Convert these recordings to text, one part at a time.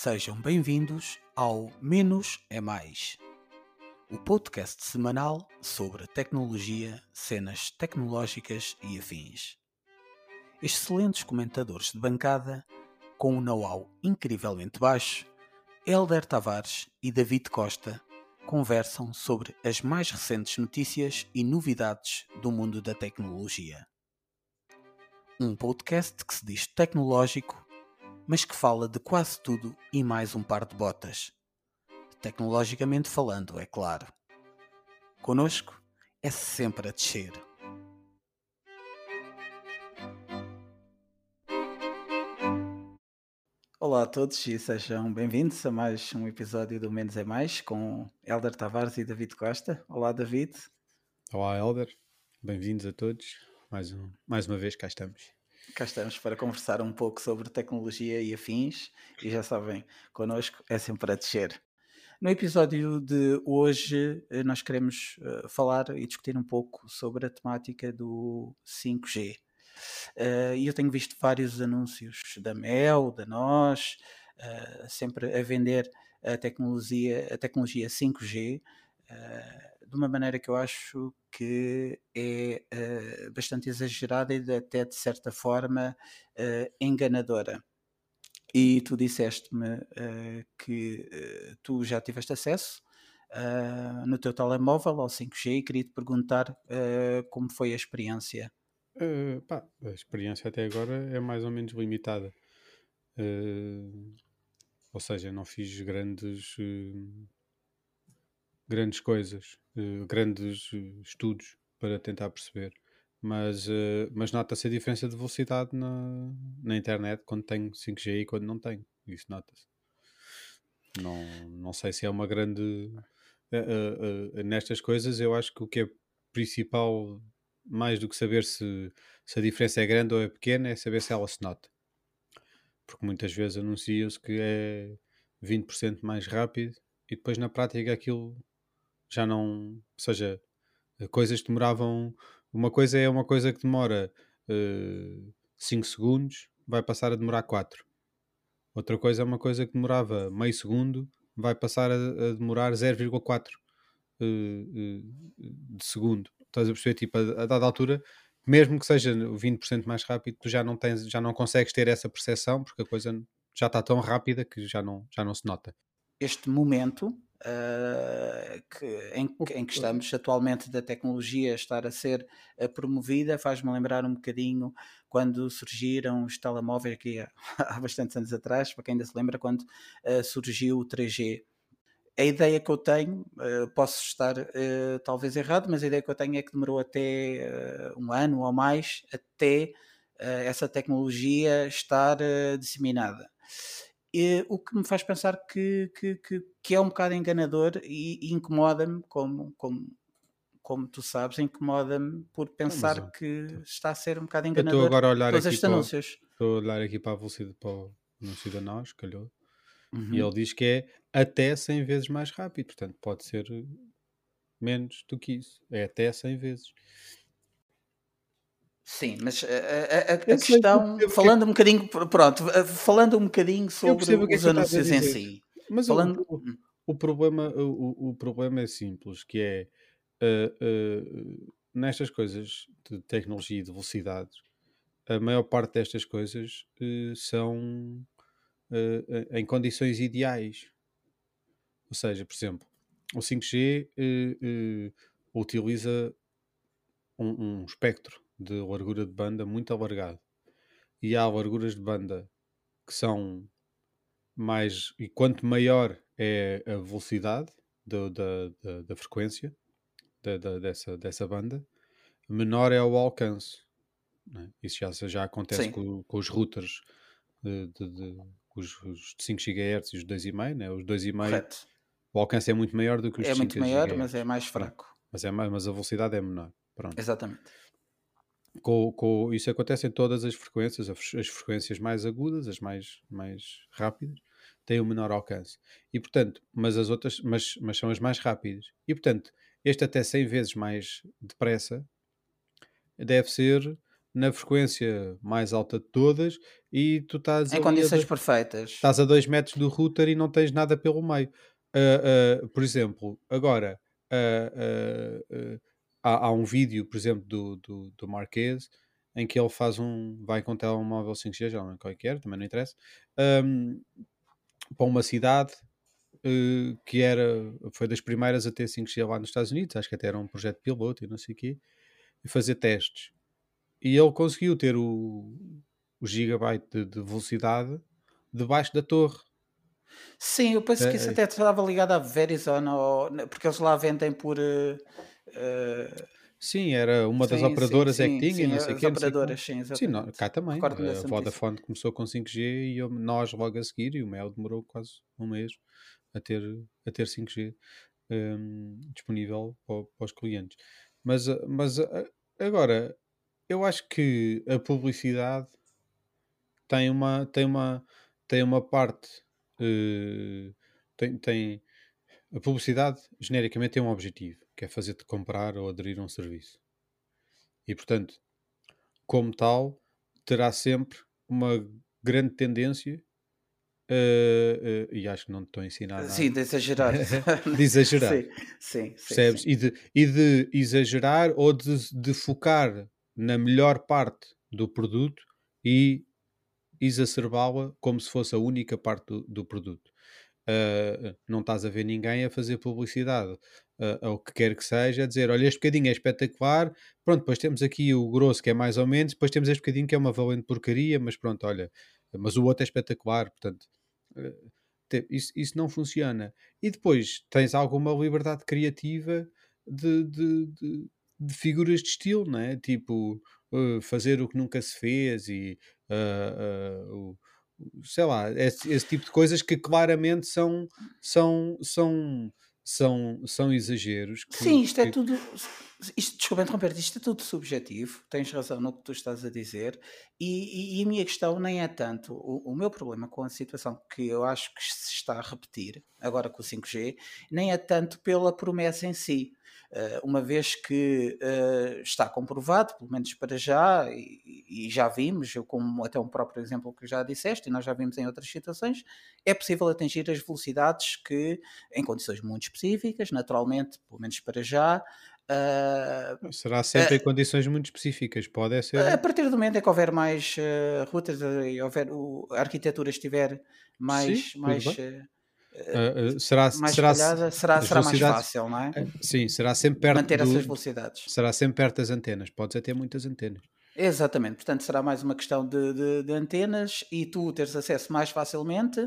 Sejam bem-vindos ao Menos é Mais, o podcast semanal sobre tecnologia, cenas tecnológicas e afins. Excelentes comentadores de bancada, com um know-how incrivelmente baixo, Helder Tavares e David Costa conversam sobre as mais recentes notícias e novidades do mundo da tecnologia. Um podcast que se diz tecnológico mas que fala de quase tudo e mais um par de botas. Tecnologicamente falando, é claro. Conosco é sempre a descer. Olá a todos e sejam bem-vindos a mais um episódio do Menos é Mais com Helder Tavares e David Costa. Olá, David. Olá, Helder. Bem-vindos a todos. Mais, um, mais uma vez cá estamos. Cá estamos para conversar um pouco sobre tecnologia e afins, e já sabem, connosco é sempre a descer. No episódio de hoje, eh, nós queremos uh, falar e discutir um pouco sobre a temática do 5G. Uh, e eu tenho visto vários anúncios da Mel, da Nós, uh, sempre a vender a tecnologia, a tecnologia 5G de uma maneira que eu acho que é uh, bastante exagerada e até de certa forma uh, enganadora. E tu disseste-me uh, que tu já tiveste acesso no teu telemóvel ao 5G e queria te perguntar como foi a experiência. Pá, a experiência até agora é mais ou menos limitada. ou seja, não fiz grandes grandes coisas, uh, grandes uh, estudos para tentar perceber. Mas, uh, mas nota-se a diferença de velocidade na, na internet quando tenho 5G e quando não tenho. Isso nota-se. Não, não sei se é uma grande. nestas coisas, eu acho que o que é principal, mais do que saber se, se a diferença é grande ou é pequena, é saber se ela se nota. Porque muitas vezes anuncia-se que é 20% mais rápido e depois na prática aquilo já não. Ou seja, coisas demoravam. Uma coisa é uma coisa que demora 5 uh, segundos, vai passar a demorar 4. Outra coisa é uma coisa que demorava meio segundo, vai passar a, a demorar 0,4 uh, uh, de segundo. Estás a perceber? Tipo, a, a dada altura, mesmo que seja 20% mais rápido, tu já não, tens, já não consegues ter essa percepção porque a coisa já está tão rápida que já não, já não se nota. Este momento uh, que, em, em, que estamos atualmente da tecnologia estar a ser uh, promovida faz-me lembrar um bocadinho quando surgiram os telemóveis aqui há, há bastantes anos atrás, para quem ainda se lembra, quando uh, surgiu o 3G. A ideia que eu tenho, posso estar talvez errado, mas a ideia que eu tenho é que demorou até um ano ou mais até essa tecnologia estar disseminada e, o que me faz pensar que, que, que, que é um bocado enganador e, e incomoda-me, como, como, como tu sabes, incomoda-me por pensar mas, que está a ser um bocado enganador. estou agora a olhar todos estes anúncios. estou a olhar aqui para a velocidade para o anúncio da nós, calhou. Uhum. E ele diz que é até 100 vezes mais rápido, portanto pode ser menos do que isso, é até 100 vezes. Sim, mas a, a, a questão, falando um bocadinho, pronto, falando um bocadinho sobre é os anúncios em si. Mas falando... o, hum. o, problema, o, o problema é simples, que é uh, uh, nestas coisas de tecnologia e de velocidade, a maior parte destas coisas uh, são em condições ideais. Ou seja, por exemplo, o 5G utiliza um, um espectro de largura de banda muito alargado. E há larguras de banda que são mais. E quanto maior é a velocidade do, da, da, da, frequência da, da, dessa, dessa banda, menor é o alcance. Né? Isso já, já acontece com, com, os routers de, de, de os, os, de 5 GHz e os 2,5, né? os 2,5 Correto. o alcance é muito maior do que os é 5 muito maior, mas é mais fraco. Mas, é, mas a velocidade é menor. Pronto. Exatamente. Com, com, isso acontece em todas as frequências, as, as frequências mais agudas, as mais, mais rápidas, têm um menor alcance. E portanto, mas as outras, mas, mas são as mais rápidas. E portanto, este até 100 vezes mais depressa deve ser na frequência mais alta de todas e tu estás Em condições dois, perfeitas. estás a 2 metros do router e não tens nada pelo meio. Ah, ah, por exemplo, agora ah, há, há um vídeo, por exemplo, do, do, do Marquês em que ele faz um. vai com um telemóvel 5G, já não é que era, também não interessa, ahm, para uma cidade eh, que era, foi das primeiras a ter 5G lá nos Estados Unidos, acho que até era um projeto piloto e não sei o quê, e fazer testes. E ele conseguiu ter o, o gigabyte de, de velocidade debaixo da torre. Sim, eu penso que isso Eh, até estava ligado à Verizon, ou, porque eles lá vendem por. eh, eh, sim, era uma das sim, sim, operadoras é que sim, tinha, e sim, não sei o quê, não operadoras, sim, Sim, nó- exatamente. cá também. Recordo-me A. Vodafone começou com 5G e nós logo a seguir, e o Mel demorou quase um mês a ter, a ter 5G hum, disponível para, para os clientes. Mas, ah, mas agora, eu acho que a publicidade tem uma, tem uma, tem uma parte. eh, tem, tem, a publicidade, genericamente, tem um objetivo, que é fazer-te comprar ou aderir a um serviço. E, portanto, como tal, terá sempre uma grande tendência, eh, eh, e acho que não te estou a ensinar nada, Sim, de exagerar. de exagerar. Sim, sim, sim, Percebes? sim. E de, e de exagerar ou de, de focar na melhor parte do produto e exacerbá-la como se fosse a única parte do, do produto. Uh, não estás a ver ninguém a fazer publicidade uh, ao que quer que seja, dizer: Olha, este bocadinho é espetacular. Pronto, depois temos aqui o grosso que é mais ou menos, depois temos este bocadinho que é uma valente porcaria, mas pronto, olha, mas o outro é espetacular. Portanto, uh, te- isso, isso não funciona. E depois tens alguma liberdade criativa de, de, de, de figuras de estilo, não é? Tipo, uh, fazer o que nunca se fez e o- sei lá, esse, esse tipo de coisas que claramente são são são são, são exageros que, Sim, isto é que- tudo. Isto, desculpa interromper, isto é tudo subjetivo. Tens razão no que tu estás a dizer. E, e- e a minha questão nem é tanto. O, o meu problema com a situação que eu acho que se está a repetir agora com o 5G, nem é tanto pela promessa em si. Eh, uma vez que eh, está comprovado, pelo menos para já, e, já vimos, eu como até um próprio exemplo que já disseste, e nós já vimos em outras situações, é possível atingir as velocidades que, em condições muito específicas, naturalmente, pelo menos para já, ah, será sempre em condições muito específicas. Pode é ser. a partir do momento em que houver mais eh, routers e houver o- a arquitetura estiver mais, tudo mais, eh, ah, será, mais será, será, será mais fácil, não é? ah, sim, será sempre perto Manter do- essas velocidades. será sempre perto das antenas. Podes até ter muitas antenas. Exatamente, portanto será mais uma questão de, de- de antenas e tu teres acesso mais facilmente,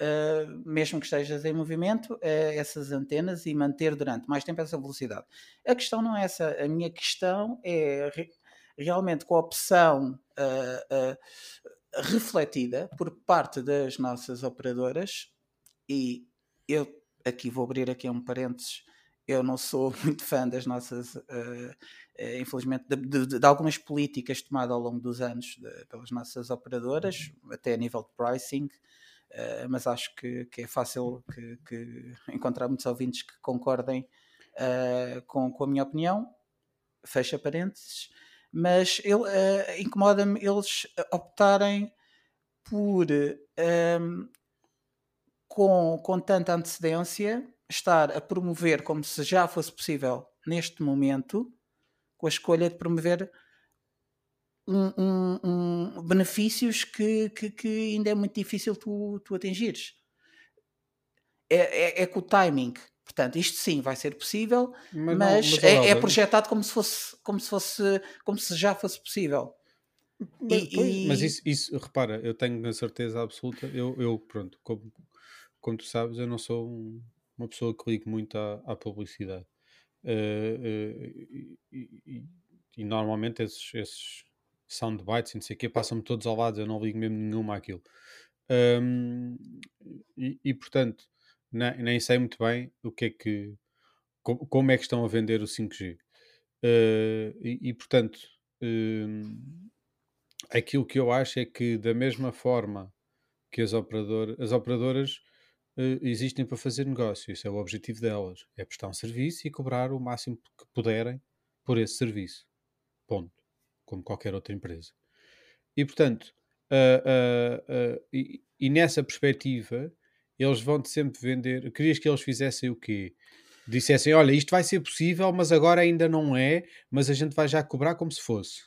eh, mesmo que estejas em movimento, a essas antenas e manter durante mais tempo essa velocidade. A questão não é essa, a minha questão é re- realmente com a opção eh, eh, refletida por parte das nossas operadoras e eu aqui vou abrir aqui um parênteses eu não sou muito fã das nossas, eh, eh, infelizmente, de, de- de algumas políticas tomadas ao longo dos anos de- pelas nossas operadoras, até a nível de pricing, eh, mas acho que, que é fácil que, que encontrar muitos ouvintes que concordem com, com a minha opinião. Fecha parênteses. Mas ele, incomoda-me eles optarem por ehm, com, com tanta antecedência, estar a promover como se já fosse possível neste momento, com a escolha de promover um, um- um- benefícios que, que, que ainda é muito difícil tu, tu atingires. É, é, é com o timing. Portanto, isto sim vai ser possível, Mas, não- mas, mas, ó, é, é Helder, projetado como se fosse como se fosse como se já fosse possível. Mas, E- pois, mas e- isso, isso, repara, eu tenho a certeza absoluta, eu, eu pronto, como, como tu sabes, eu não sou um- uma pessoa que ligue muito à, à publicidade. Eh, eh, e, e- e- normalmente esses, esses soundbites e não sei o quê passam-me todos ao lado, eu não ligo mesmo nenhuma àquilo. Ahm, e, e, portanto, nem, nem sei muito bem o que é que como, como é que estão a vender o 5G. Eh, e, portanto, hum, aquilo que eu acho é que da mesma forma que as, as operadoras existem para fazer negócio, esse é o objetivo delas, é prestar um serviço e cobrar o máximo que puderem por esse serviço. Ponto. como qualquer outra empresa. E portanto, uh, uh, uh, e, e, nessa perspectiva, eles vão-te sempre vender. Querias que eles fizessem o quê? Dissessem: olha, isto vai ser possível, mas agora ainda não é, mas a gente vai já cobrar como se fosse.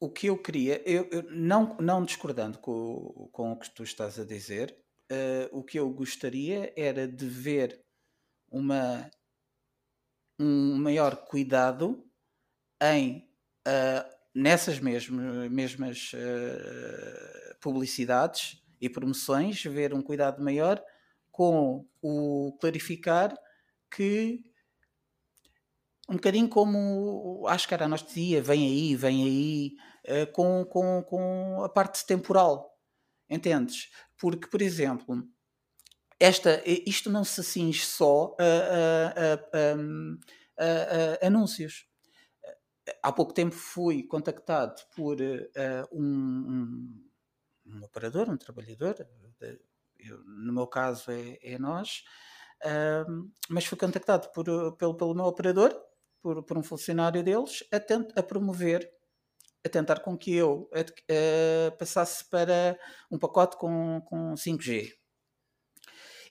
O que eu queria, eu, eu não, não discordando com, com o que tu estás a dizer, o que eu gostaria era de ver uma, um maior cuidado em uh, nessas mesmas, mesmas uh, publicidades e promoções, ver um cuidado maior com o clarificar que um bocadinho como acho que era a dizia, vem aí, vem aí, uh, com, com, com a parte temporal. Entendes? Porque, por exemplo, esta, isto não se cinge só a, a, a, a anúncios. Há pouco tempo fui contactado por uh, um, um, um, operador, um trabalhador, eu, no meu caso é, é nós, uh, mas fui contactado por, pelo, pelo meu operador, por, por um funcionário deles, a, tent, a promover a tentar com que eu uh, passasse para um pacote com, com 5G.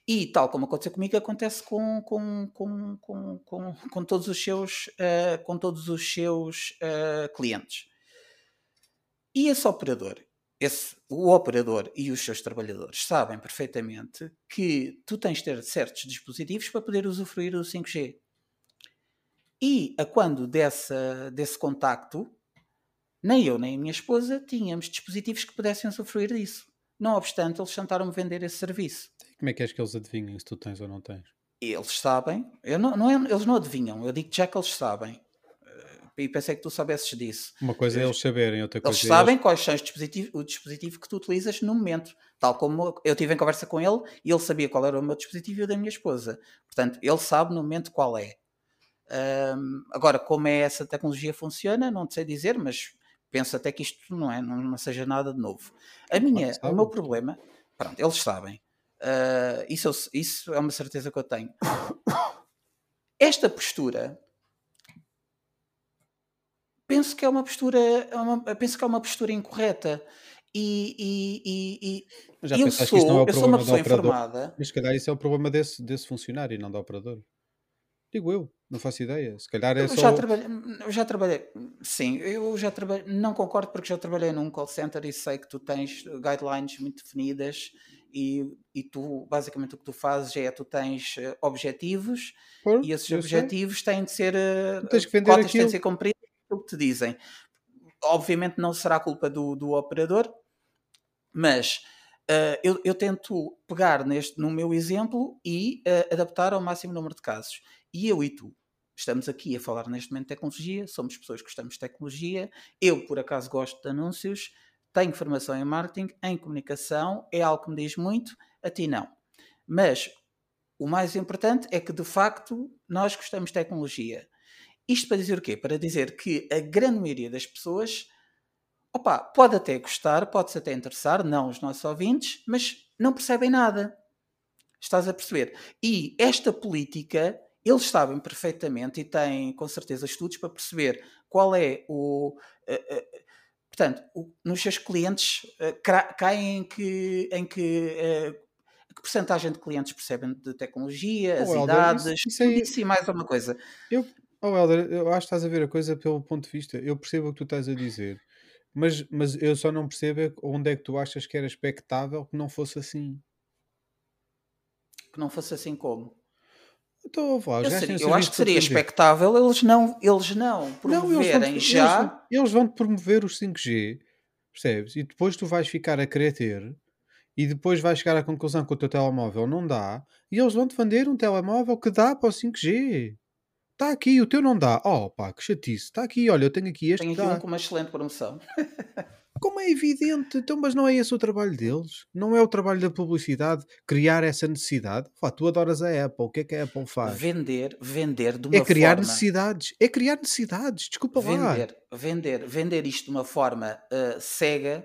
E tal como aconteceu comigo, acontece com, com, com, com, com, com todos os seus, uh, com todos os seus uh, clientes. E esse operador, esse, o operador e os seus trabalhadores sabem perfeitamente que tu tens de ter certos dispositivos para poder usufruir do 5G. E a quando dessa, desse contacto, nem eu nem a minha esposa tínhamos dispositivos que pudessem usufruir disso. Não obstante, eles tentaram-me vender esse serviço. Como é que és que eles adivinham se tu tens ou não tens? Eles sabem, eu não, não é, eles não adivinham, eu digo já que eles sabem. Eh, e pensei que tu soubesses disso. Uma coisa é eles saberem, outra coisa eles é sabem eles... quais são os dispositivos, o dispositivo que tu utilizas no momento. Tal como eu tive em conversa com ele e ele sabia qual era o meu dispositivo e o da minha esposa. Portanto, ele sabe no momento qual é. Um, agora, como é essa tecnologia funciona, não sei dizer, mas penso até que isto não é, não, não seja nada de novo. A minha, o meu problema, pronto, eles sabem. Uh, isso, isso é uma certeza que eu tenho. Esta postura penso que é uma postura, é uma, penso que é uma postura incorreta. E, e, e, e eu, sou, é eu sou uma pessoa informada. Mas se calhar isso é o problema desse, desse funcionário e não do operador. Digo eu, não faço ideia. Se calhar é eu só. Já trabalhei, eu já trabalhei, sim, eu já trabalhei, não concordo porque já trabalhei num call center e sei que tu tens guidelines muito definidas e, e tu, basicamente, o que tu fazes é tu tens uh, objetivos Por, e esses objetivos sei. têm de ser uh, tens que vender cotas têm de ser cumpridas o que te dizem. Obviamente não será culpa do, do operador, mas uh, eu, eu, tento pegar neste, no meu exemplo e adaptar ao máximo número de casos. E eu e tu estamos aqui a falar neste momento de tecnologia, somos pessoas que gostamos de tecnologia, eu por acaso gosto de anúncios, tenho formação em marketing, em comunicação, é algo que me diz muito, a ti não. Mas o mais importante é que de facto nós gostamos de tecnologia. Isto para dizer o quê? Para dizer que a grande maioria das pessoas opa, pode até gostar, pode-se até interessar, não os nossos ouvintes, mas não percebem nada. Estás a perceber? E esta política, eles sabem perfeitamente e têm com certeza estudos para perceber qual é o. Uh, uh, Portanto, o, nos seus clientes uh, caem em que, em que, que porcentagem de clientes percebem de tecnologia, oh, as Helder, idades, isso, isso, aí... isso e mais alguma coisa. Eu, oh Helder, eu acho que estás a ver a coisa pelo ponto de vista, eu percebo o que tu estás a dizer, mas, mas eu só não percebo é onde é que tu achas que era expectável que não fosse assim. Que não fosse assim como? Então, lá, eu, seria, eu acho que seria expectável eles não, eles não promoverem não, eles já. Eles, eles, vão promover os 5G, percebes? E depois tu vais ficar a querer ter, e depois vais chegar à conclusão que o teu telemóvel não dá, e eles vão-te vender um telemóvel que dá para o 5G. Está aqui, o teu não dá. Oh, pá, que chatice. Está aqui, olha, eu tenho aqui este. Tenho aqui um com uma excelente promoção. Como é evidente, então, mas não é esse o trabalho deles? Não é o trabalho da publicidade criar essa necessidade? Fá, tu adoras a Apple, o que é que a Apple faz? Vender, vender de uma É criar forma... necessidades, é criar necessidades, desculpa vender, lá. Vender, vender isto de uma forma uh, cega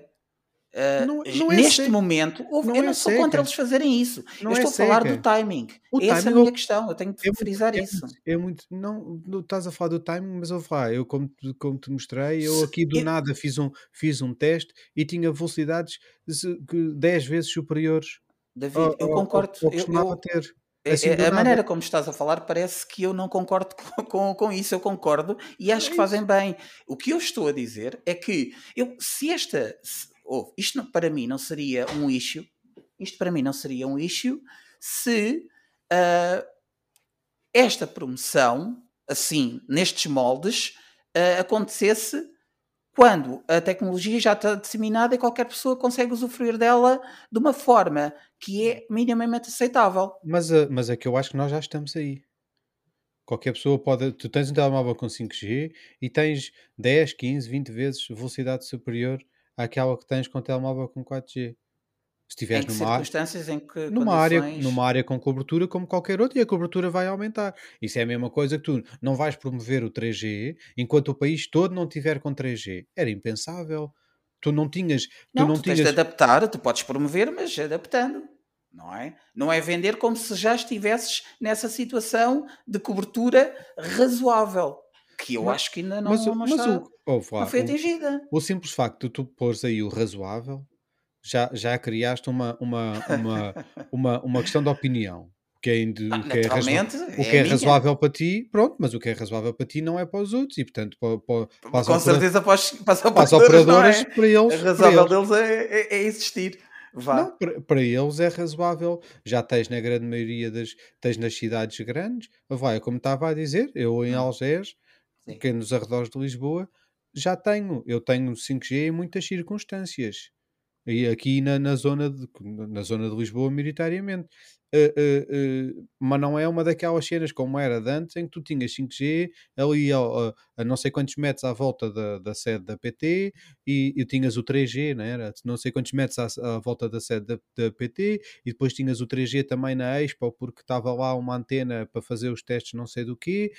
Uh, não, não é neste momento, houve, não eu não é sou seca. contra eles fazerem isso. Não eu estou a falar do timing. O Essa timing, é a minha questão. Eu tenho que é frisar é isso. Muito, é muito. Não, não estás a falar do timing, mas eu falar. Eu, como, como te mostrei, eu aqui do eu... nada fiz um, fiz um teste e tinha velocidades 10 vezes superiores. David, ao, eu concordo. Ao, ao eu, eu, ter. É, assim, é, a maneira como estás a falar parece que eu não concordo com, com, com isso, eu concordo e acho é que fazem bem. O que eu estou a dizer é que eu, se esta, se, oh, isto não, para mim não seria um issue, isto para mim não seria um issue se uh, esta promoção, assim, nestes moldes, uh, acontecesse quando a tecnologia já está disseminada e qualquer pessoa consegue usufruir dela de uma forma que é minimamente aceitável. Mas, uh, mas é que eu acho que nós já estamos aí. Qualquer pessoa pode. Tu tens um telemóvel com 5G e tens 10, 15, 20 vezes velocidade superior àquela que tens com o telemóvel com 4G. Se estiveres numa circunstâncias área, em que numa condições... área numa área com cobertura como qualquer outra e a cobertura vai aumentar. Isso é a mesma coisa que tu não vais promover o 3G enquanto o país todo não tiver com 3G. Era impensável. Tu não tinhas, tu não, não tu tinhas tens de adaptar, tu podes promover, mas adaptando. Não é? Não é vender como se já estivesses nessa situação de cobertura razoável que eu mas, acho que ainda não, mas, não, mas está, o, oh, não foi atingida. O, o, simples facto de tu pôres aí o razoável já, já criaste uma, uma, uma, uma, uma questão de opinião. Que é, ah, o que é, razoável, o que é, é razoável para ti, pronto, mas o que é razoável para ti não é para os outros e, portanto, para, para, para Com certeza para, os, para, para os operadores, é. para eles. A razoável deles é, é, é existir. Não, para, para, eles é razoável. Já tens na grande maioria das tens nas cidades grandes. Vai, como estava a dizer, eu em hum. Algés, que é nos arredores de Lisboa, já tenho. Eu tenho 5G em muitas circunstâncias. E aqui na, na, zona de, na zona de Lisboa, maioritariamente. Uh, uh, uh, mas não é uma daquelas cenas como era de antes, em que tu tinhas 5G ali a, não sei quantos metros à volta da, da sede da PT e, e tinhas o 3G, não era? Não sei quantos metros à, à volta da sede da, da, PT e depois tinhas o 3G também na Expo porque estava lá uma antena para fazer os testes não sei do quê.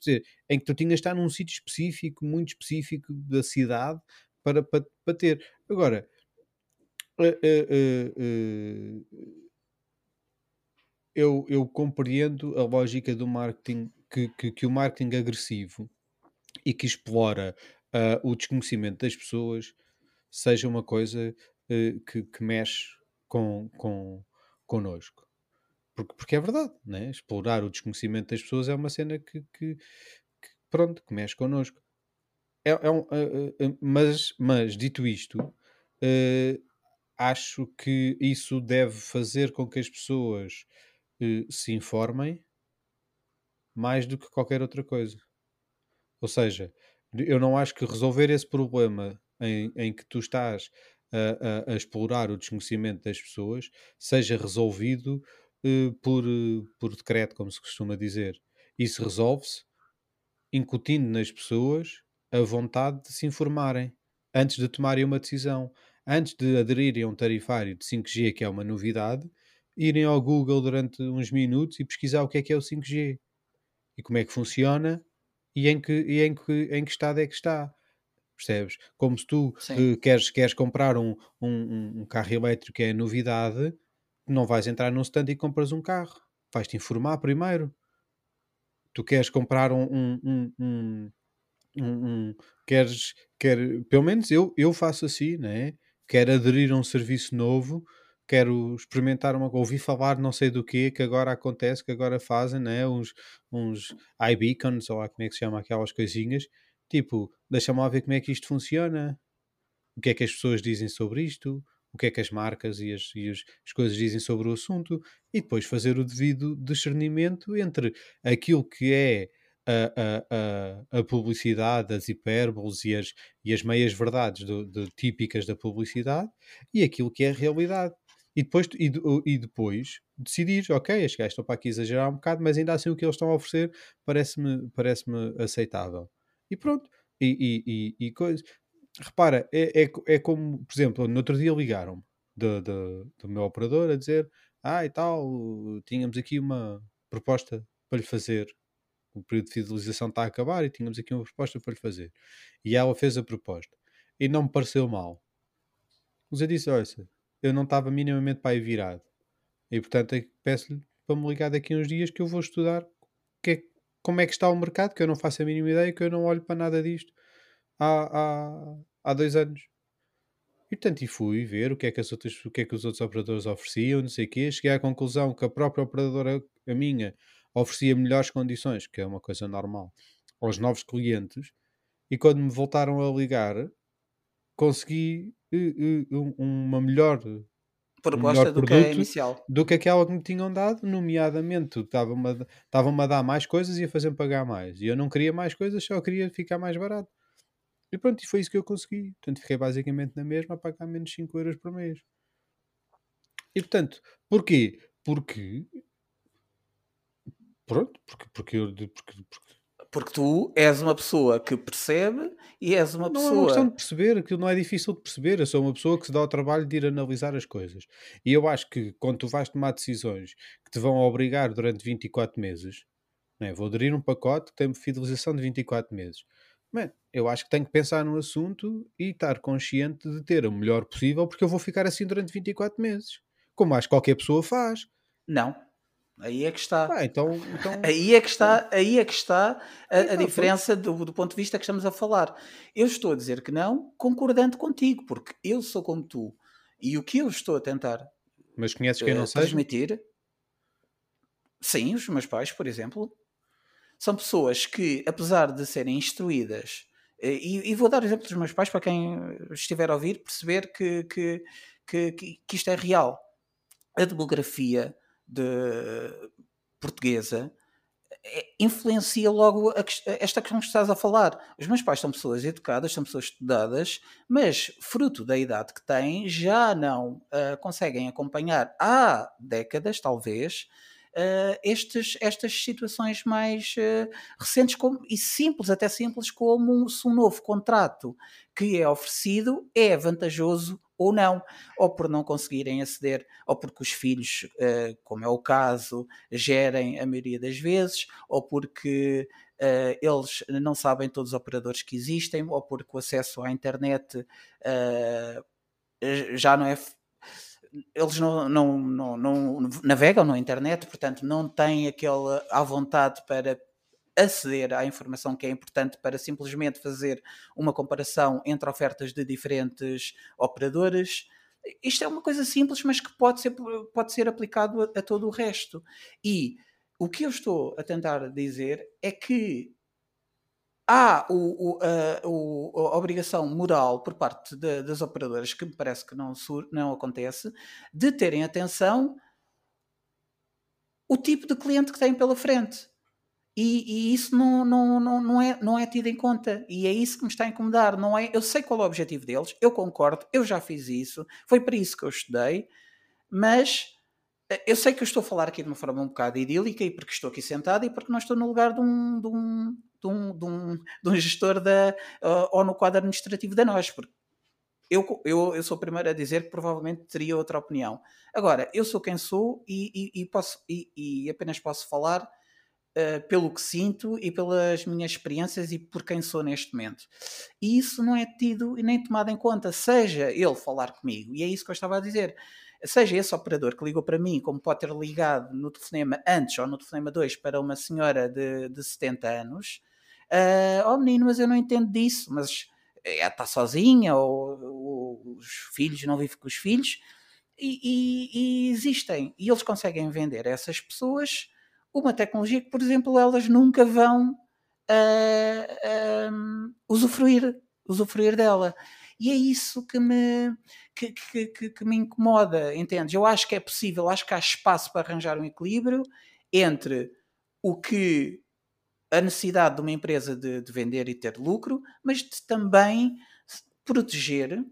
Dizer, em que tu tinhas de estar num sítio específico, muito específico da cidade para, para, para ter. Agora, eu, eu compreendo a lógica do marketing, que, que, que o marketing agressivo e que explora uh, o desconhecimento das pessoas seja uma coisa uh, que, que mexe com, com, connosco. Porque, porque é verdade, né? explorar o desconhecimento das pessoas é uma cena que, que, que pronto, que mexe connosco. É, é um, uh, mas, mas, dito isto, acho que isso deve fazer com que as pessoas uh, se informem mais do que qualquer outra coisa. Ou seja, eu não acho que resolver esse problema em, em que tu estás a, a, a, explorar o desconhecimento das pessoas seja resolvido uh, por, uh, por decreto, como se costuma dizer. Isso resolve-se incutindo nas pessoas a vontade de se informarem antes de tomarem uma decisão antes de aderirem a um tarifário de 5G, que é uma novidade, irem ao Google durante uns minutos e pesquisar o que é que é o 5G e como é que funciona e em que, e em que, em que estado é que está. Percebes? Como se tu uh, queres, queres comprar um, um, um carro elétrico que é novidade, não vais entrar num stand e compras um carro. Vais-te informar primeiro. Tu queres comprar um, um, um, um, queres, quer, pelo menos eu, eu faço assim, né? Quero aderir a um serviço novo, quero experimentar uma ouvi falar não sei do que que agora acontece, que agora fazem, né? uns, uns iBeacons, ou lá como é que se chama aquelas coisinhas, tipo, deixa-me lá ver como é que isto funciona, o que é que as pessoas dizem sobre isto, o que é que as marcas e as, e as, as coisas dizem sobre o assunto, e depois fazer o devido discernimento entre aquilo que é a, a, a, publicidade, as hipérboles e as, e as meias verdades do, típicas da publicidade e aquilo que é a realidade. E depois, e, e depois decidir, ok, estes gajos estão para aqui exagerar um bocado, mas ainda assim o que eles estão a oferecer parece-me parece aceitável. E pronto. E, e, e coisa. Repara, é, é, é como, por exemplo, no outro dia ligaram-me do, do, do meu operador a dizer: Ah, e tal, tínhamos aqui uma proposta para lhe fazer o período de fidelização está a acabar e tínhamos aqui uma proposta para lhe fazer. E ela fez a proposta. E não me pareceu mal. Mas eu disse: olha, eu não estava minimamente para aí virado. E portanto é peço-lhe para me ligar daqui a uns dias que eu vou estudar é, como é que está o mercado, que eu não faço a mínima ideia, que eu não olho para nada disto há, há, há dois anos. E portanto, e fui ver o que, é que as outras, o que é que os outros operadores ofereciam, não sei o quê. Cheguei à conclusão que a própria operadora, a minha, oferecia melhores condições, que é uma coisa normal, aos novos clientes. E quando me voltaram a ligar, consegui uh, uh, uma melhor proposta do que a inicial. Do que aquela que me tinham dado, nomeadamente estavam-me a, a dar mais coisas e a fazer-me pagar mais. E eu não queria mais coisas, só queria ficar mais barato. E pronto, e foi isso que eu consegui. Portanto, fiquei basicamente na mesma a pagar menos 5 euros por mês. E portanto, porquê? Porque. Pronto, porque, porque, porque, porque porque tu és uma pessoa que percebe e és uma não pessoa. Não é uma questão de perceber, aquilo não é difícil de perceber. Eu sou uma pessoa que se dá o trabalho de ir analisar as coisas. E eu acho que quando tu vais tomar decisões que te vão obrigar durante 24 meses, né, vou aderir um pacote que tem fidelização de 24 meses. Man, eu acho que tenho que pensar no assunto e estar consciente de ter o melhor possível, porque eu vou ficar assim durante 24 meses. Como acho que qualquer pessoa faz. Não, Aí é que está. Ah, então, então... Aí é que está, aí é que está a, a diferença do, do, ponto de vista que estamos a falar. Eu estou a dizer que não, concordando contigo, porque eu sou como tu. E o que eu estou a tentar Mas conheces quem não uh, transmitir, seja? sim, os meus pais, por exemplo, são pessoas que, apesar de serem instruídas, eh, e, e vou dar exemplo dos meus pais para quem estiver a ouvir, perceber que, que, que, que isto é real. A demografia de portuguesa é, influencia logo a, esta questão que estás a falar. Os meus pais são pessoas educadas, são pessoas estudadas, mas fruto da idade que têm, já não uh, conseguem acompanhar há décadas, talvez, uh, estes, estas situações mais uh, recentes como, e simples, até simples, como se um novo contrato que é oferecido é vantajoso ou não, ou por não conseguirem aceder, ou porque os filhos, uh, como é o caso, gerem a maioria das vezes, ou porque uh, eles não sabem todos os operadores que existem, ou porque o acesso à internet uh, já não é. Eles não, não, não, não navegam na internet, portanto, não têm aquela à vontade para aceder à informação que é importante para simplesmente fazer uma comparação entre ofertas de diferentes operadores. Isto é uma coisa simples, mas que pode ser, pode ser aplicado a, a todo o resto. E o que eu estou a tentar dizer é que há o, o, a, o, a, obrigação moral por parte de, das operadoras, que me parece que não, não acontece, de terem atenção o tipo de cliente que têm pela frente. E, e, isso não, não, não, é, não é tido em conta. E é isso que me está a incomodar. Não é, eu sei qual é o objetivo deles, eu concordo, eu já fiz isso, foi para isso que eu estudei, mas eh, eu sei que eu estou a falar aqui de uma forma um bocado idílica e porque estou aqui sentado e porque não estou no lugar de um, de um, de um, de um, de um gestor da, uh, ou no quadro administrativo da nós, porque eu, eu, eu sou o primeiro a dizer que provavelmente teria outra opinião. Agora, eu sou quem sou e, e, e posso, e, e apenas posso falar Uh, pelo que sinto e pelas minhas experiências e por quem sou neste momento. E isso não é tido e nem tomado em conta, seja ele falar comigo, e é isso que eu estava a dizer, seja esse operador que ligou para mim, como pode ter ligado no telefonema antes ou no telefonema 2 para uma senhora de, de 70 anos, uh, oh menino, mas eu não entendo disso, mas ela está sozinha, ou, ou, os filhos não vivem com os filhos, e, e, e existem, e eles conseguem vender essas pessoas uma tecnologia que, por exemplo, elas nunca vão uh, usufruir, usufruir dela. E é isso que me, que, que, que, me incomoda, entendes? Eu acho que é possível, acho que há espaço para arranjar um equilíbrio entre o que a necessidade de uma empresa de, de vender e ter lucro, mas de também proteger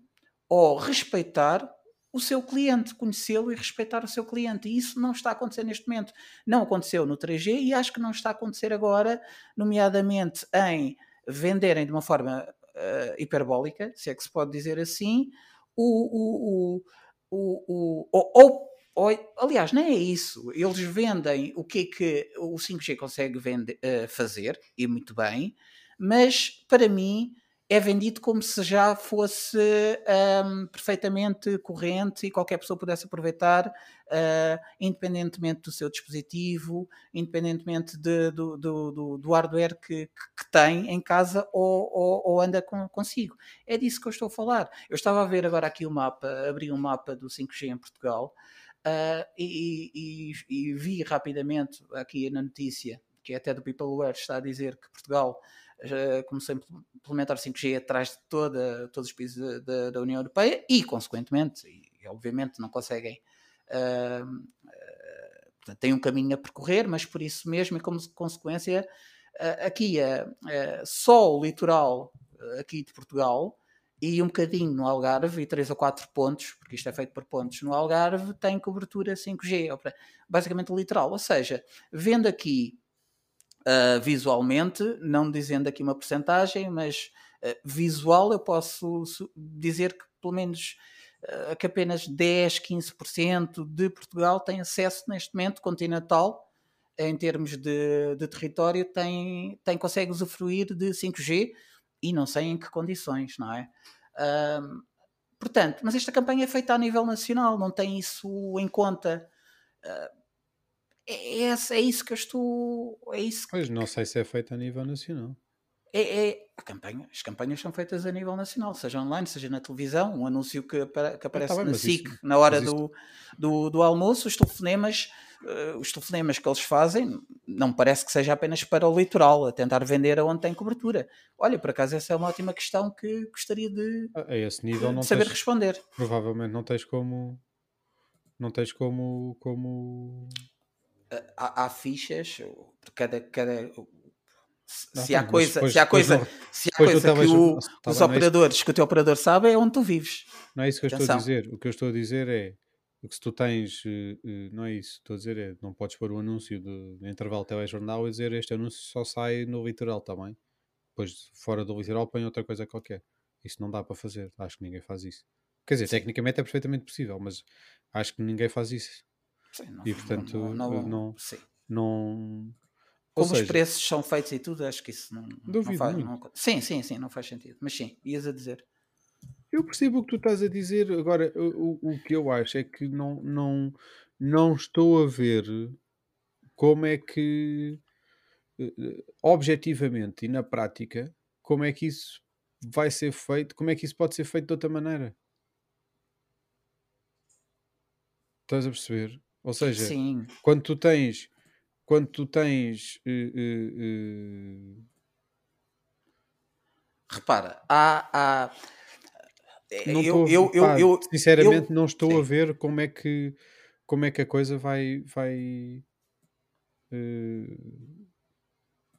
ou respeitar o seu cliente, conhecê-lo e respeitar o seu cliente. E isso não está a acontecer neste momento. Não aconteceu no 3G e acho que não está a acontecer agora, nomeadamente em venderem de uma forma uh, hiperbólica, se é que se pode dizer assim, o, o, o, o, aliás, não é isso. Eles vendem o que é que o 5G consegue vender, uh, fazer, e muito bem, mas para mim é vendido como se já fosse um, perfeitamente corrente e qualquer pessoa pudesse aproveitar, uh, independentemente do seu dispositivo, independentemente de, do, do, do, hardware que, que, tem em casa ou, ou, ou anda com, consigo. É disso que eu estou a falar. Eu estava a ver agora aqui o mapa, abri um mapa do 5G em Portugal. Uh, e, e, e, vi rapidamente aqui na notícia, que é até do Peopleware, está a dizer que Portugal já começou a implementar 5G atrás de toda, todos os países da, da União Europeia e, consequentemente, e, obviamente não conseguem, uh, portanto, têm um caminho a percorrer, mas por isso mesmo e como consequência, uh, aqui só o litoral aqui de Portugal e um bocadinho no Algarve, e 3 ou 4 pontos, porque isto é feito por pontos no Algarve, tem cobertura 5G, basicamente literal. Ou seja, vendo aqui uh, visualmente, não dizendo aqui uma porcentagem, mas uh, visual eu posso dizer que pelo menos uh, que apenas 10, 15% de Portugal tem acesso neste momento continental em termos de, de território tem, tem consegue usufruir de 5G e não sei em que condições, não é? Portanto, mas esta campanha é feita a nível nacional, não tem isso em conta. Uh, é, é, é, isso que eu estou. É isso que... Pois não sei se é feito a nível nacional. É, é, a campanha, as campanhas são feitas a nível nacional, seja online, seja na televisão, um anúncio que, que aparece ah, tá bem, na SIC isso, na hora do, do, do, almoço, os telefonemas, uh, os telefonemas que eles fazem, não parece que seja apenas para o litoral, a tentar vender aonde tem cobertura. Olha, por acaso essa é uma ótima questão que gostaria de, a esse nível não saber tens, responder. Provavelmente não tens como não tens como, como há, há fichas, cada, cada se, há coisa, depois, se há coisa, se há coisa que o, tá os bem, operadores, é que o teu operador sabe, é onde tu vives. Não é isso que eu Atenção. estou a dizer. O que eu estou a dizer é que se tu tens, eh, eh, não é isso, estou a dizer é, não podes pôr o um anúncio de, de intervalo telejornal e dizer este anúncio só sai no litoral também. Depois, fora do litoral, põe outra coisa qualquer. Isso não dá para fazer. Acho que ninguém faz isso. Quer dizer, Sim. tecnicamente é perfeitamente possível, mas acho que ninguém faz isso. Sim, não, e portanto, não, não, não, não como seja, os preços são feitos e tudo, acho que isso não, não faz. Não, sim, sim, sim, não faz sentido. Mas sim, ias a dizer. Eu percebo o que tu estás a dizer. Agora, o, o que eu acho é que não, não, não estou a ver como é que, eh, eh, objetivamente e na prática, como é que isso vai ser feito, como é que isso pode ser feito de outra maneira. Estás a perceber? Ou seja, Sim. quando tu tens quando tu tens uh, uh, uh... repara, há, há... Não eu, eu, eu, eu, sinceramente eu, não estou sim. a ver como é que como é que a coisa vai vai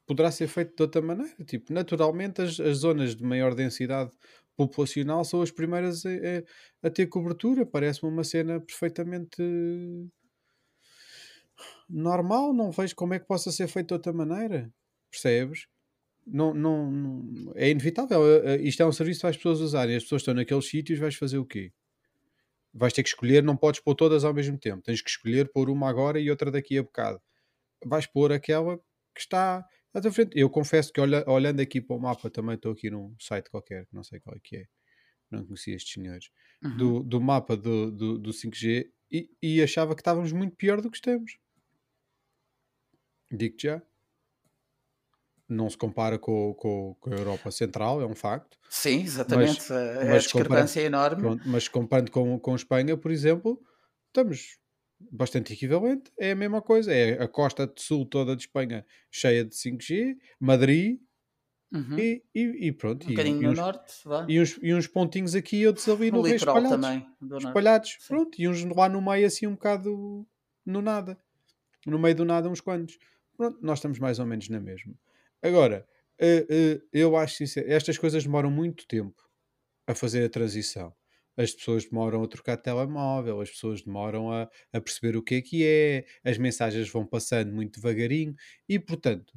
poderá ser feito de outra maneira tipo naturalmente as, as zonas de maior densidade populacional são as primeiras a, a, a ter cobertura parece-me uma cena perfeitamente normal, não vejo como é que possa ser feito de outra maneira. Percebes? Não, não, não, é inevitável. Isto é um serviço para as pessoas usarem. As pessoas estão naqueles sítios, vais fazer o quê? Vais ter que escolher, não podes pôr todas ao mesmo tempo. Tens que escolher pôr uma agora e outra daqui a bocado. Vais pôr aquela que está à tua frente. Eu confesso que olha, olhando aqui para o mapa, também estou aqui num site qualquer, não sei qual é que é. Não conhecia estes senhores. Uhum. Do, do mapa do, do, do 5G e, e achava que estávamos muito pior do que estamos. Digo-te já. Não se compara com, com, com, a Europa Central, é um facto. Sim, exatamente. Mas, a, mas discrepância é enorme. Pronto, mas comparando com, com Espanha, por exemplo, estamos bastante equivalente. É a mesma coisa. É a costa de sul toda de Espanha cheia de 5G, Madrid, Uhum. E, e, e, pronto. Um bocadinho no uns, norte, vá. E uns, e uns pontinhos aqui e outros ali no, no espalhados. também. espalhados. Pronto, e uns lá no meio assim um bocado no nada. No meio do nada uns quantos. Pronto, nós estamos mais ou menos na mesma. Agora, uh, uh, eu acho que estas coisas demoram muito tempo a fazer a transição. As pessoas demoram a trocar de telemóvel, as pessoas demoram a, a perceber o que é que é, as mensagens vão passando muito devagarinho e, portanto,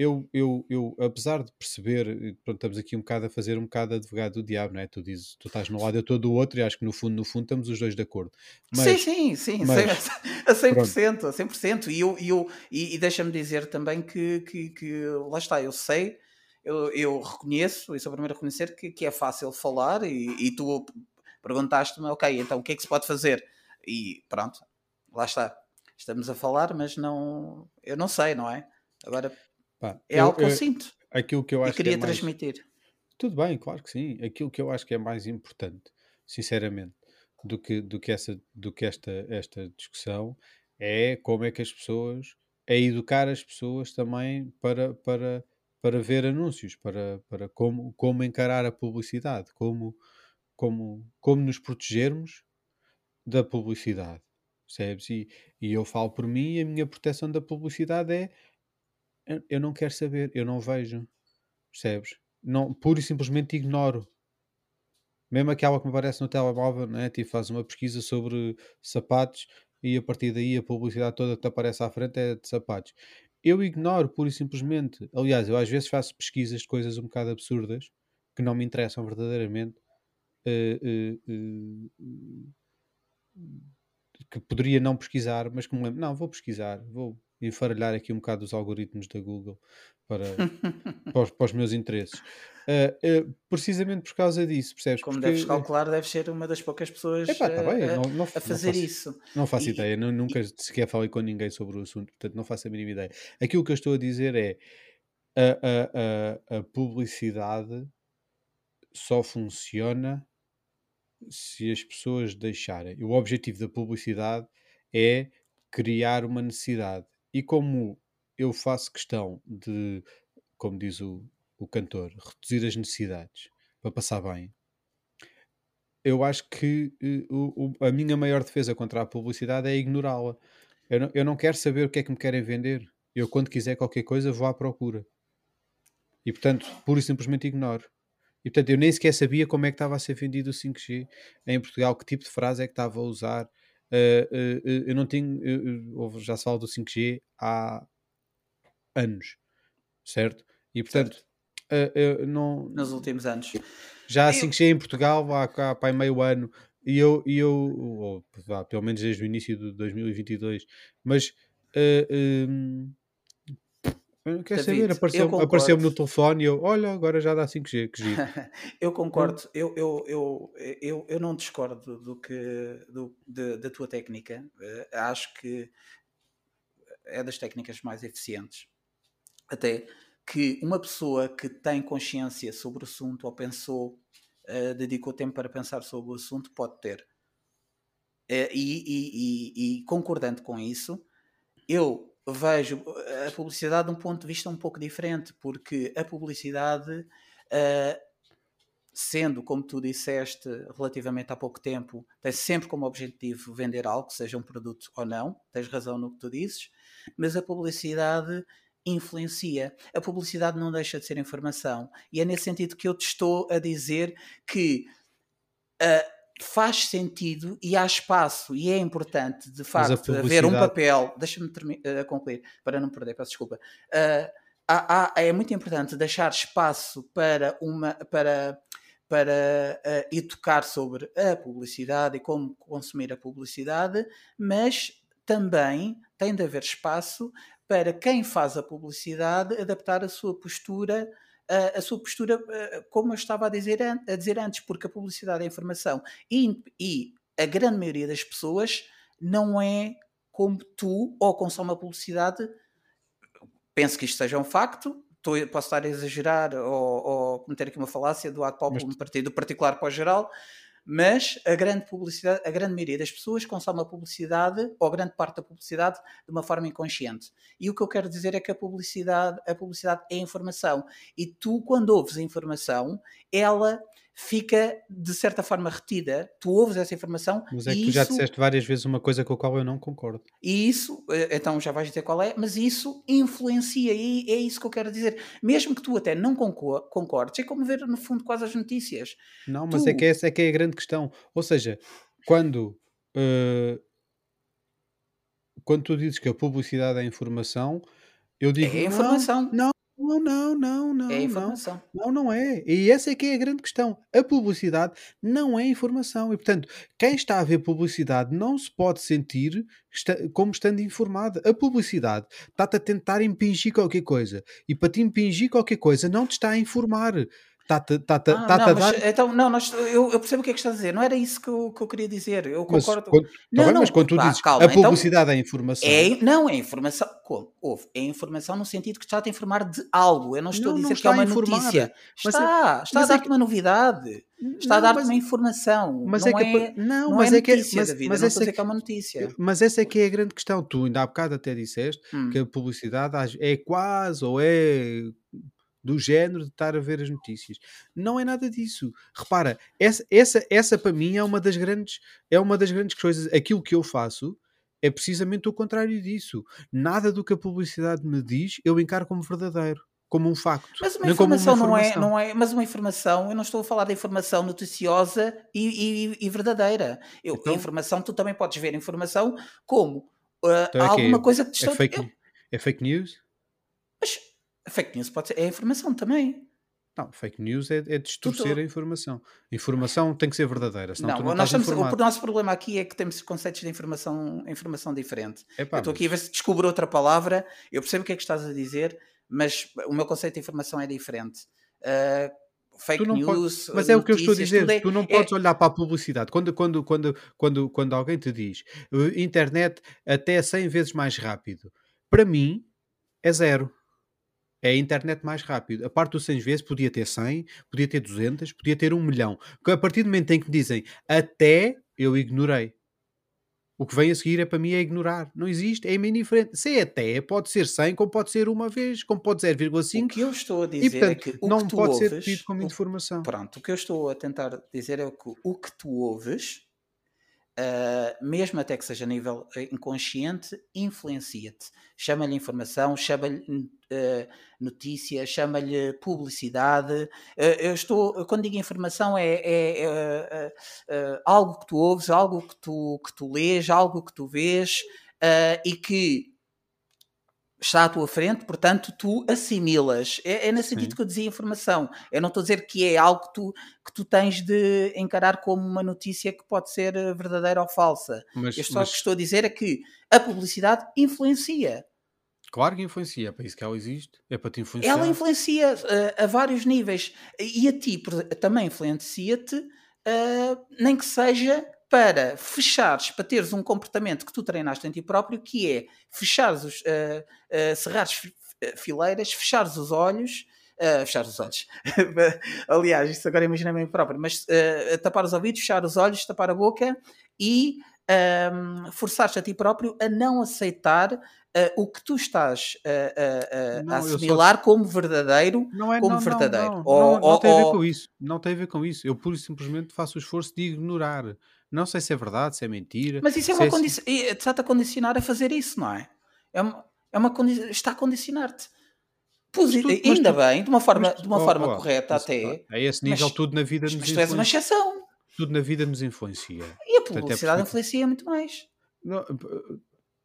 eu, eu, eu, apesar de perceber, pronto, estamos aqui um bocado a fazer um bocado advogado do diabo, não é? Tu dizes, tu estás no lado, eu estou do outro e acho que no fundo, no fundo estamos os dois de acordo. Mas, sim, sim, sim, mas, a 100%, pronto. a 100%. E, eu, eu, e, e deixa-me dizer também que, que, que, lá está, eu sei, eu, eu reconheço, e sou o primeiro a reconhecer que, que é fácil falar e, e tu perguntaste-me, ok, então o que é que se pode fazer? E pronto, lá está. Estamos a falar, mas não. Eu não sei, não é? Agora Pá, é eu- algo que eu, eu- sinto aquilo que eu e acho que é queria mais, transmitir. Tudo bem, claro que sim. Aquilo que eu acho que é mais importante, sinceramente, do que, do que, essa, do que esta, esta discussão é como é que as pessoas, é educar as pessoas também para, para, para ver anúncios, para, para como, como encarar a publicidade, como, como, como nos protegermos da publicidade. Percebes? E, e eu falo por mim, e a minha proteção da publicidade é eu- eu não quero saber, eu não vejo. Percebes? Não, pura e simplesmente ignoro. Mesmo aquela que me aparece no telemóvel, né? Tipo, faz uma pesquisa sobre sapatos e a partir daí a publicidade toda que te aparece à frente é de sapatos. Eu ignoro pura e simplesmente. Aliás, eu às vezes faço pesquisas de coisas um bocado absurdas que não me interessam verdadeiramente. eh, eh, eh, que poderia não pesquisar, mas que me lembro, não, vou pesquisar, vou enfaralhar aqui um bocado os algoritmos da Google para, para, os, para os meus interesses. Ah, ah, precisamente por causa disso, percebes? Como Porque, deves calcular, deves ser uma das poucas pessoas Epá, tá bem, a, não, não, a não fazer faço, isso. não faço E- ideia, não- nunca sequer falei com ninguém sobre o assunto, portanto não faço a mínima ideia. Aquilo que eu estou a dizer é a, a, a publicidade só funciona se as pessoas deixarem. O objetivo da publicidade é criar uma necessidade. E como eu faço questão de, como diz o, o cantor, reduzir as necessidades para passar bem, eu acho que o- o- a minha maior defesa contra a publicidade é ignorá-la. Eu não, eu não quero saber o que é que me querem vender. Eu, quando quiser qualquer coisa, vou à procura. E, portanto, pura e simplesmente ignoro. E, portanto, eu nem sequer sabia como é que estava a ser vendido o 5G em Portugal, que tipo de frase é que estava a usar. Eh, eh, eh, eu não tenho. houve- já se fala do 5G há anos, certo? E, portanto, eh, não, nos últimos anos. já há Eu- 5G em Portugal há, há, meio ano e eu, e eu ou, pelo menos desde o início de 2022, mas eh, hum, quero David, saber, eu apareceu, apareceu-me no telefone e eu, olha, agora já dá 5G, que giro. Eu concordo, eu, eu, eu, eu, eu não discordo do que, do, de- da tua técnica. Eh, acho que é das técnicas mais eficientes. Até que uma pessoa que tem consciência sobre o assunto ou pensou, eh, dedicou tempo para pensar sobre o assunto, pode ter. Eh, e, e- e- e concordando com isso, eu vejo a publicidade de um ponto de vista um pouco diferente, porque a publicidade, eh, sendo, como tu disseste, relativamente há pouco tempo, tem sempre como objetivo vender algo, seja um produto ou não, tens razão no que tu dizes, mas a publicidade influencia. A publicidade não deixa de ser informação. E é nesse sentido que eu te estou a dizer que ah, faz sentido e há espaço e é importante, de facto, haver um publicidade- papel. Deixa-me ah, concluir, para não perder, peço desculpa. Ah, há- há- é muito importante deixar espaço para uma. Para, para ah, educar sobre a publicidade e como consumir a publicidade, mas também tem de haver espaço para quem faz a publicidade adaptar a sua postura a, a sua postura, eh, como eu estava a dizer, an- a dizer antes, porque a publicidade é informação e, e a grande maioria das pessoas não é como tu ou consome a publicidade. Penso que isto seja um facto. Estou, posso estar a exagerar ou, ou cometer aqui uma falácia do ad populum partir do particular para o geral, mas a grande publicidade, a grande maioria das pessoas consome a publicidade, ou grande parte da publicidade, de uma forma inconsciente. E o que eu quero dizer é que a publicidade, a publicidade é informação. E tu, quando ouves a informação, ela fica de certa forma retida. Tu ouves essa informação Mas é que tu já isso, disseste várias vezes uma coisa com a qual eu não concordo. e isso, eh, então já vais dizer qual é, mas isso influencia e é isso que eu quero dizer. Mesmo que tu até não concor- concordes, é como ver no fundo quase as notícias. Não, mas é Tu- que essa é que é a grande questão. Ou seja, quando, eh, quando tu dizes que a publicidade é informação, eu digo É "Não, informação. Não, Não, não, não, É não, não. informação. Não, não é. E essa é que é a grande questão. A publicidade não é informação. E, portanto, quem está a ver publicidade não se pode sentir como estando informado. A publicidade está-te a tentar impingir qualquer coisa. E para te impingir qualquer coisa, não te está a informar. Está-te está-te- Ah, está-te não, a mas então, não, nós, eu, eu percebo o que é que estás a dizer. Não era isso que eu, que eu queria dizer. Eu Mas concordo. quando, tá Não, bem, não, mas quando tu pá, dizes calma, a então- publicidade é informação. É, não, é informação. Como? Houve. É informação no sentido que está a te informar de algo. Eu não estou Não, a dizer que é uma informar. notícia. Está, está a é dar-te que- uma novidade. Está a dar-te uma informação. Mas não é que é, pa- não, não mas é é que mas, da vida. mas não essa estou a é dizer que- é uma notícia. Mas essa é que é a grande questão. Tu ainda há bocado até disseste Hum. que a publicidade é quase ou é do género de estar a ver as notícias. Não é nada disso. Repara, essa, essa, essa para mim é uma das grandes é uma das grandes coisas. Aquilo que eu faço é precisamente o contrário disso. Nada do que a publicidade me diz eu encaro como verdadeiro, como um facto. Mas uma como uma informação, não, é, informação. não é. Mas uma informação, eu não estou a falar da informação noticiosa e, e- e verdadeira. Eu, Então? a informação, tu também podes ver informação como ah, Então é alguma coisa que te É está. fake, eu- é fake news? mas a fake news pode ser. É informação também. Não, fake news é, é distorcer a informação. Informação tem que ser verdadeira, senão tu Não, não nós estamos, o nosso problema aqui é que temos conceitos de informação, informação diferente. Epá, eu estou aqui a ver se descubro outra palavra, eu percebo o que é que estás a dizer, mas o meu conceito de informação é diferente. Ah, fake não podes- news, Mas é o que eu estou a dizer. é- tu não é- podes olhar para a publicidade. Quando, quando, quando, quando, quando alguém te diz "Uh, internet até 100 vezes mais rápido, para mim é zero. É a internet mais rápido. A parte dos 100 vezes podia ter 100, podia ter 200, podia ter 1 milhão. Porque a partir do momento em que dizem até, eu ignorei. O que vem a seguir é para mim é ignorar. Não existe, é indiferente. Se é até, pode ser 100, como pode ser uma vez, como pode ser O 0,5. que eu estou a E dizer é portanto, que o não que tu pode ser ouves, tido como o- informação. Pronto, o que eu estou a tentar dizer é que o que tu ouves, ah, mesmo até que seja a nível eh, inconsciente, influencia-te. Chama-lhe informação, chama-lhe notícia, chama-lhe publicidade. Eh, eu estou, quando digo informação, é, é, eh, eh, eh, algo que tu ouves, algo que tu, que tu lês, algo que tu vês e que está à tua frente, portanto, tu assimilas. É, é nesse sentido Sim. que eu dizia informação. Eu não estou a dizer que é algo que tu, que tu tens de encarar como uma notícia que pode ser eh, verdadeira ou falsa. Mas, Eu só mas que estou a dizer é que a publicidade influencia. Claro que influencia. É para isso que ela existe. É para te influenciar. Ela influencia eh, a vários níveis. E a ti também influencia-te, eh, nem que seja para fechares, para teres um comportamento que tu treinaste em ti próprio, que é fechares os, eh, cerrares fi- fileiras, fechares os olhos, fechar os olhos. Aliás, isso agora imagina a mim próprio, mas tapar os ouvidos, fechar os olhos, tapar a boca e ehm, forçar-te a ti próprio a não aceitar eh, o que tu estás eh, eh, Não, a eu só- assimilar como verdadeiro Não é como não, verdadeiro. Não, Ou- não, não ou- tem a ver ou- com isso. Não tem a ver com isso. Eu pura e simplesmente faço o esforço de ignorar. Não sei se é verdade, se é mentira. Mas isso é uma assim. condição. Está-te a condicionar a fazer isso, não é? É uma, é uma condi- está a condicionar-te. Posi- tu- ainda tu- bem, de uma forma, tu- de uma oh, forma oh, correta até. A esse nível mas- tudo na vida Mas, tu és uma exceção. Tudo na vida nos influencia. E a Portanto, é publicidade influencia muito mais. Não,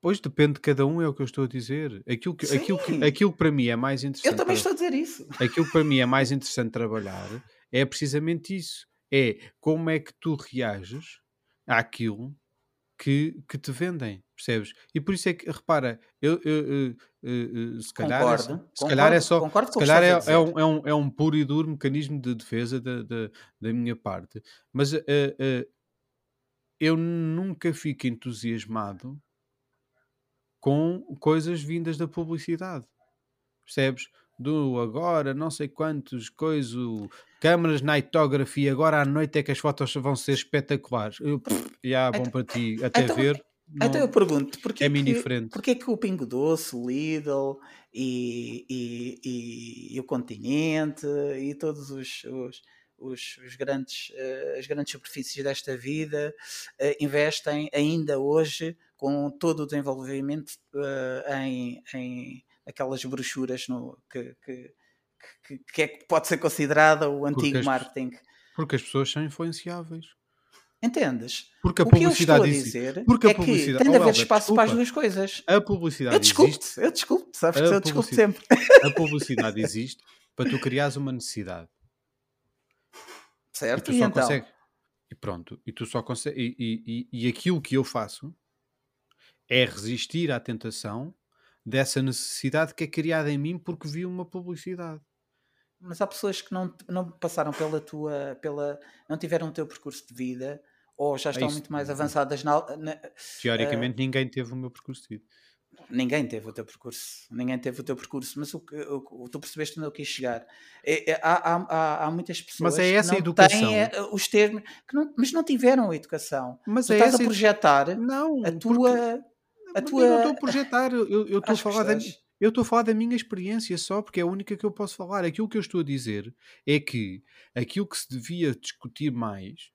Pois depende de cada um, é o que eu estou a dizer. Aquilo que, aquilo que, aquilo que para mim é mais interessante. Eu também estou a dizer isso. aquilo que para mim é mais interessante trabalhar é precisamente isso. É como é que tu reages àquilo que, que te vendem, percebes? E por isso é que, repara, eu- eu- eu- se calhar, é, só- Concordo. se calhar é concordo, só, Concordo se calhar é, é, um, é, um, é um puro e duro mecanismo de defesa da, da, da minha parte. Mas eh, eh, eu nunca fico entusiasmado com coisas vindas da publicidade. Percebes? Do agora, não sei quantos, coisa, câmaras nightography, agora à noite é que as fotos vão ser espetaculares. Eu, pff, já, bom Então- para ti, até então- ver. Não- Então eu pergunto, porquê é-me que, porquê que o Pingo Doce, o Lidl e, e- e- e o Continente e todos os, os, os- os grandes, eh, as grandes superfícies desta vida eh, investem ainda hoje com todo o desenvolvimento eh, em, em aquelas brochuras no, que, que, que, que é que pode ser considerada o antigo as- marketing. Porque as pessoas são influenciáveis. Entendes? Porque a O que eu estou a publicidade existe. dizer Porque a é que publicidade. tem de Oh, haver espaço para as desculpa. duas coisas. A publicidade Eu desculpo, existe. eu desculpo, sabes que eu desculpo publicidade- sempre. A publicidade existe para tu criares uma necessidade. E Certo? tu E só então? consegues. E pronto. E tu só consegues. E, e, e, e aquilo que eu faço é resistir à tentação dessa necessidade que é criada em mim porque vi uma publicidade. Mas há pessoas que não, não passaram pela tua. Pela, não tiveram o teu percurso de vida ou já estão isso. muito mais avançadas na, na- Teoricamente, ninguém teve o meu percurso de vida. Ninguém teve o teu percurso, ninguém teve o teu percurso, mas o que tu percebeste onde eu quis chegar. É- é- há, há- há- muitas pessoas é essa que a não educação. têm eh, os termos, que não, mas não tiveram a educação. Mas Tu é estás essa a projetar Não, a porque- tua. A Mas tua Eu não estou a projetar, eu estou a falar da. Eu estou a falar da minha experiência só, porque é a única que eu posso falar. Aquilo que eu estou a dizer é que aquilo que se devia discutir mais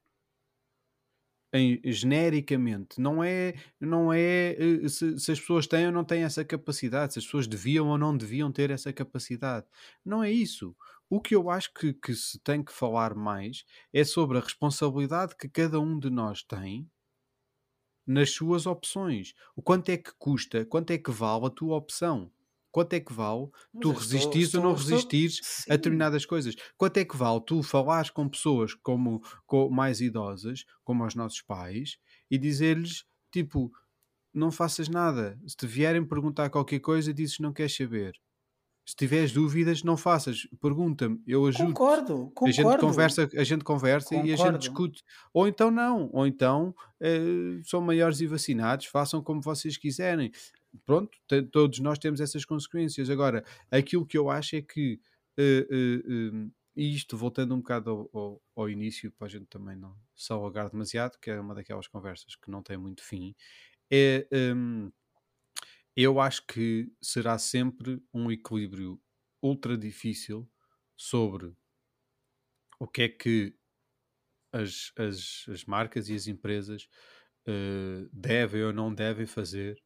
em- genericamente não é, não é eh, se, se as pessoas têm ou não têm essa capacidade, se as pessoas deviam ou não deviam ter essa capacidade. Não é isso. O que eu acho que, que se tem que falar mais é sobre a responsabilidade que cada um de nós tem nas suas opções. O quanto é que custa, quanto é que vale a tua opção? Quanto é que vale Mas tu eu estou- resistires ou não estou- resistires a determinadas coisas? Quanto é que vale tu falares com pessoas como, com mais idosas, como os nossos pais, e dizer-lhes, tipo, não faças nada. Se te vierem perguntar qualquer coisa, dizes não queres saber. Se tiveres dúvidas, não faças. Pergunta-me, eu ajudo. Concordo, A gente concordo. conversa, a gente conversa e a gente Concordo. discute. Ou então não, ou então eh, são maiores e vacinados, façam como vocês quiserem. Pronto, todos nós temos essas consequências. Agora, aquilo que eu acho é que, eh, eh, eh, e isto voltando um bocado ao, ao- ao início, para a gente também não se alagar demasiado, que é uma daquelas conversas que não tem muito fim, é. hum, eu acho que será sempre um equilíbrio ultra difícil sobre o que é que as, as, as marcas e as empresas eh, devem ou não devem fazer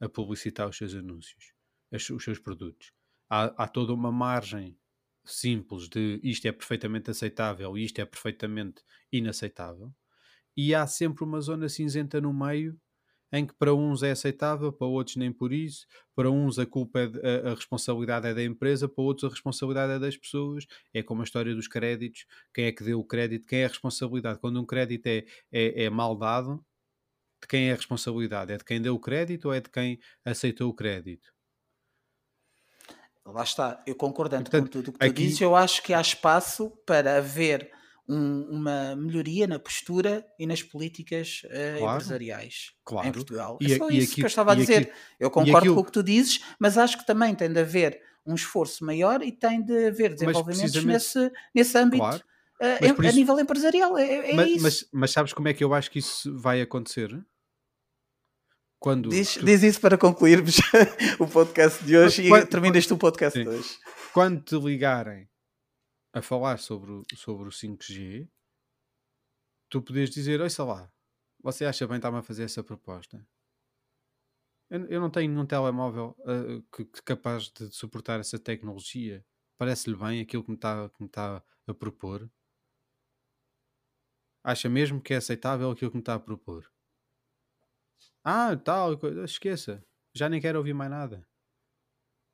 a publicitar os seus anúncios, os seus produtos. Há, há toda uma margem simples de isto é perfeitamente aceitável e isto é perfeitamente inaceitável, e há sempre uma zona cinzenta no meio em que para uns é aceitável, para outros nem por isso, para uns a culpa é de- a, a responsabilidade é da empresa, para outros a responsabilidade é das pessoas. É como a história dos créditos, quem é que deu o crédito, quem é a responsabilidade. Quando um crédito é, é, é mal dado, de quem é a responsabilidade? É de quem deu o crédito ou é de quem aceitou o crédito? Lá está, eu concordando Portanto, com tudo o que tu aqui- dizes, eu acho que há espaço para haver um- uma melhoria na postura e nas políticas eh, Claro, empresariais claro. em Portugal. E é só e isso aqui- que eu estava a dizer. aqui- eu concordo com o que tu dizes, mas acho que também tem de haver um esforço maior e tem de haver desenvolvimentos nesse, nesse âmbito Claro. Eh, Mas a isso- nível empresarial. É, é mas, isso. mas, mas sabes como é que eu acho que isso vai acontecer? Quando Diz, tu- diz isso para concluirmos o podcast de hoje Quando- e terminas tu o podcast Sim. de hoje. quando te ligarem a falar sobre, o- sobre o 5G, tu podes dizer: Oi, sei lá, você acha bem estar-me a fazer essa proposta? Eu, eu não tenho nenhum telemóvel ah, que, que capaz de suportar essa tecnologia. Parece-lhe bem aquilo que me está que me está a propor? Acha mesmo que é aceitável aquilo que me está a propor? Ah, tal, esqueça. Já nem quero ouvir mais nada.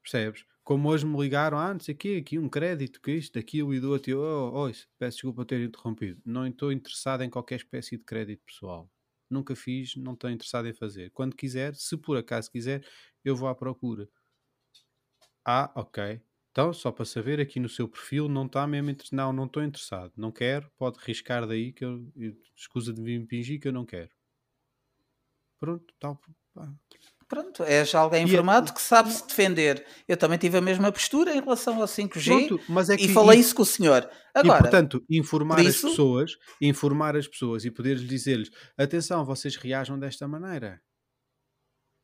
Percebes? Como hoje me ligaram, ah, não sei o quê, aqui um crédito, que isto, aquilo e do outro, oh, oh, peço desculpa ter interrompido. Não estou interessado em qualquer espécie de crédito pessoal. Nunca fiz, não estou interessado em fazer. Quando quiser, se por acaso quiser, eu vou à procura. Ah, ok. Então, só para saber, aqui no seu perfil não está mesmo interessado. Não, não estou interessado. Não quero, pode riscar daí que eu, eu- escusa de me impingir que eu não quero. Pronto, tal. pá. Pronto, és alguém E a- informado que sabe se defender. Eu também tive a mesma postura em relação ao 5G Pronto, mas é que e falei isso- isso com o senhor. e Agora, portanto, informar por as isso- pessoas, informar as pessoas e poderes dizer-lhes: atenção, vocês reajam desta maneira.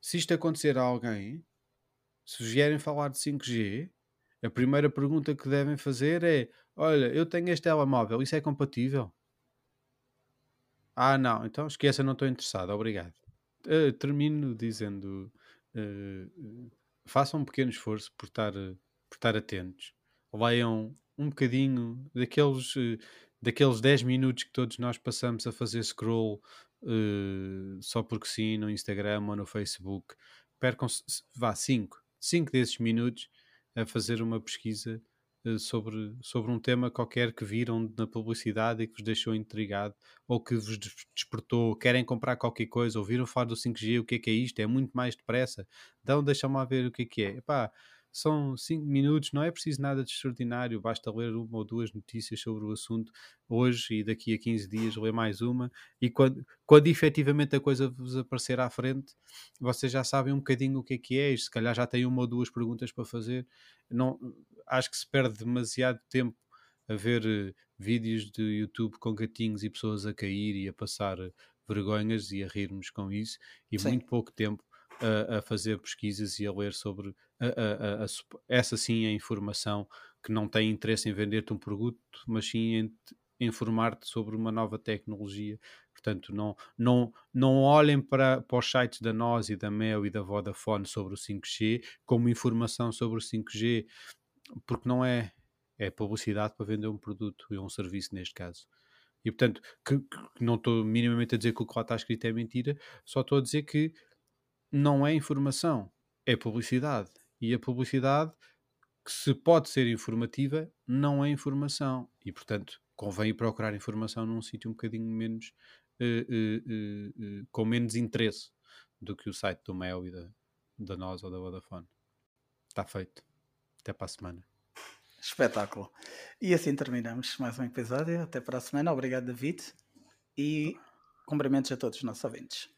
Se isto acontecer a alguém, se vierem falar de 5G, a primeira pergunta que devem fazer é: Olha, eu tenho este telemóvel, isso é compatível? Ah, não, então esqueça, não estou interessado, obrigado. Eh, termino dizendo: eh, façam um pequeno esforço por estar, por estar atentos, leiam um bocadinho daqueles eh, daqueles 10 minutos que todos nós passamos a fazer scroll uh, só porque sim no Instagram ou no Facebook, percam vá 5, 5 desses minutos a fazer uma pesquisa uh, sobre, sobre um tema qualquer que viram na publicidade e que vos deixou intrigado ou que vos despertou, querem comprar qualquer coisa, ouviram falar do 5G, o que é que é isto? É muito mais depressa. Então deixa-me ver o que é que é. Epá, são 5 minutos, não é preciso nada de extraordinário, basta ler uma ou duas notícias sobre o assunto hoje e daqui a 15 dias ler mais uma, e quando, quando efetivamente a coisa vos aparecer à frente, vocês já sabem um bocadinho o que é que é, e se calhar já têm uma ou duas perguntas para fazer. Não, acho que se perde demasiado tempo a ver uh, vídeos de YouTube com gatinhos e pessoas a cair e a passar uh, vergonhas e a rirmos com isso, e Sim. muito pouco tempo a, a, fazer pesquisas e a ler sobre a, essa sim a informação que não tem interesse em vender-te um produto, mas sim em informar-te sobre uma nova tecnologia. Portanto, não, não, não olhem para, para os sites da NOS e da Mel e da Vodafone sobre o 5G como informação sobre o 5G, porque não é, é publicidade para vender um produto e um serviço neste caso. E portanto, que, que não estou minimamente a dizer que o que lá está escrito é mentira, só estou a dizer que não é informação, é publicidade. E a publicidade, que se pode ser informativa, não é informação. E, portanto, convém procurar informação num sítio um bocadinho menos. Uh, uh, uh, com menos interesse do que o site do Mel e da, da NOS ou da Vodafone. Está feito. Até para a semana. Espetáculo. E assim terminamos mais um episódio. Até para a semana. Obrigado, David. E cumprimentos a todos os nossos ouvintes.